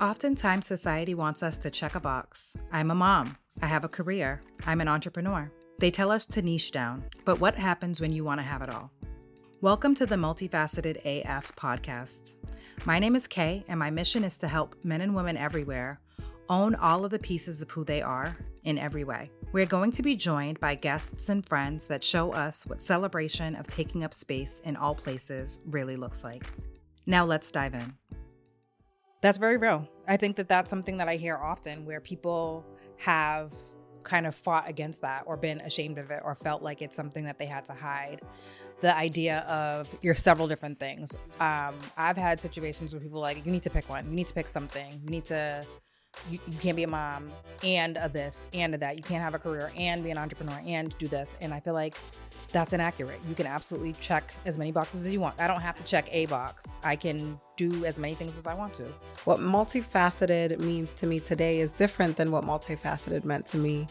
Oftentimes, society wants us to check a box. I'm a mom. I have a career. I'm an entrepreneur. They tell us to niche down, but what happens when you want to have it all? Welcome to the Multifaceted AF podcast. My name is Kae, and my mission is to help men and women everywhere own all of the pieces of who they are in every way. We're going to be joined by guests and friends that show us what celebration of taking up space in all places really looks like. Now let's dive in. That's very real. I think that that's something that I hear often where people have kind of fought against that or been ashamed of it or felt like it's something that they had to hide. The idea of you're several different things. Um, I've had situations where people like, you need to pick one, you need to pick something, you need to you, you can't be a mom and a this and a that. You can't have a career and be an entrepreneur and do this. And I feel like that's inaccurate. You can absolutely check as many boxes as you want. I don't have to check a box. I can do as many things as I want to. What multifaceted means to me today is different than what multifaceted meant to me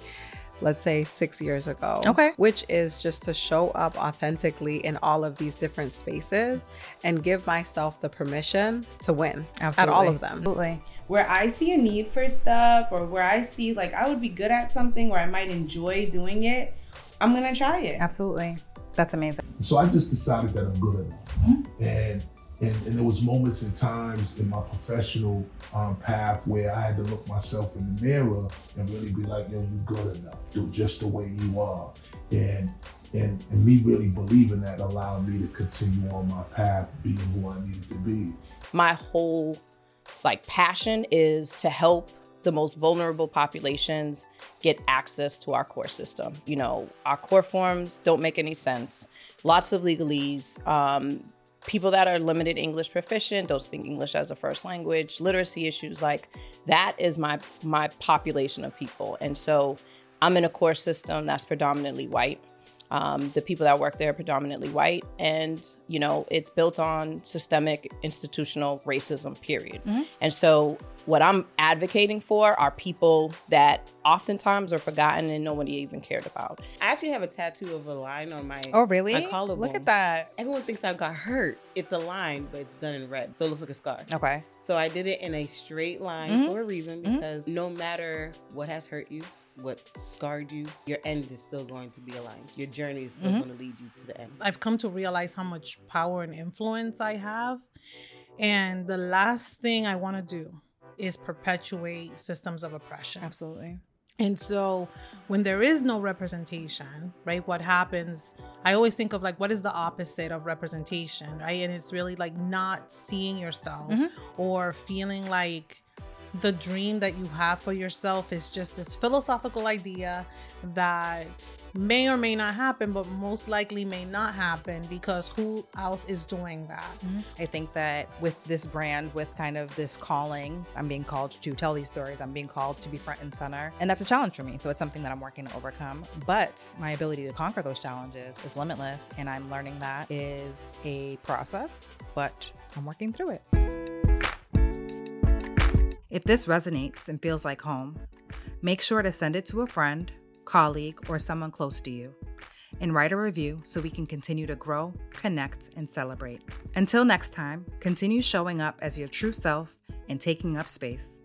let's say six years ago. Okay. Which is just to show up authentically in all of these different spaces and give myself the permission to win Absolutely. at all of them. Absolutely. Where I see a need for stuff or where I see like I would be good at something where I might enjoy doing it, I'm gonna try it. Absolutely. That's amazing. So I just decided that I'm good enough. Mm-hmm. And and, and there was moments and times in my professional um, path where I had to look myself in the mirror and really be like, yo, you good enough. Do just the way you are. And and, and me really believing that allowed me to continue on my path being who I needed to be. My whole like passion is to help the most vulnerable populations get access to our core system. You know, our core forms don't make any sense. Lots of legalese. Um, people that are limited English proficient, don't speak English as a first language, literacy issues like that is my my population of people. And so I'm in a core system that's predominantly white. Um, the people that work there are predominantly white, and you know it's built on systemic institutional racism. Period. Mm-hmm. And so what I'm advocating for are people that oftentimes are forgotten and nobody even cared about. I actually have a tattoo of a line on my oh really my collarbone. Look at that. Everyone thinks I got hurt. It's a line, but it's done in red, so it looks like a scar. Okay. So I did it in a straight line mm-hmm. for a reason mm-hmm. because mm-hmm. no matter what has hurt you, what scarred you, your end is still going to be aligned. Your journey is still mm-hmm. going to lead you to the end. I've come to realize how much power and influence I have. And the last thing I want to do is perpetuate systems of oppression. Absolutely. And so when there is no representation, right, what happens? I always think of like, what is the opposite of representation, right? And it's really like not seeing yourself mm-hmm. or feeling like the dream that you have for yourself is just this philosophical idea that may or may not happen, but most likely may not happen because who else is doing that? Mm-hmm. I think that with this brand, with kind of this calling, I'm being called to tell these stories, I'm being called to be front and center. And that's a challenge for me. So it's something that I'm working to overcome. But my ability to conquer those challenges is limitless. And I'm learning that is a process, but I'm working through it. If this resonates and feels like home, make sure to send it to a friend, colleague, or someone close to you. And write a review so we can continue to grow, connect, and celebrate. Until next time, continue showing up as your true self and taking up space.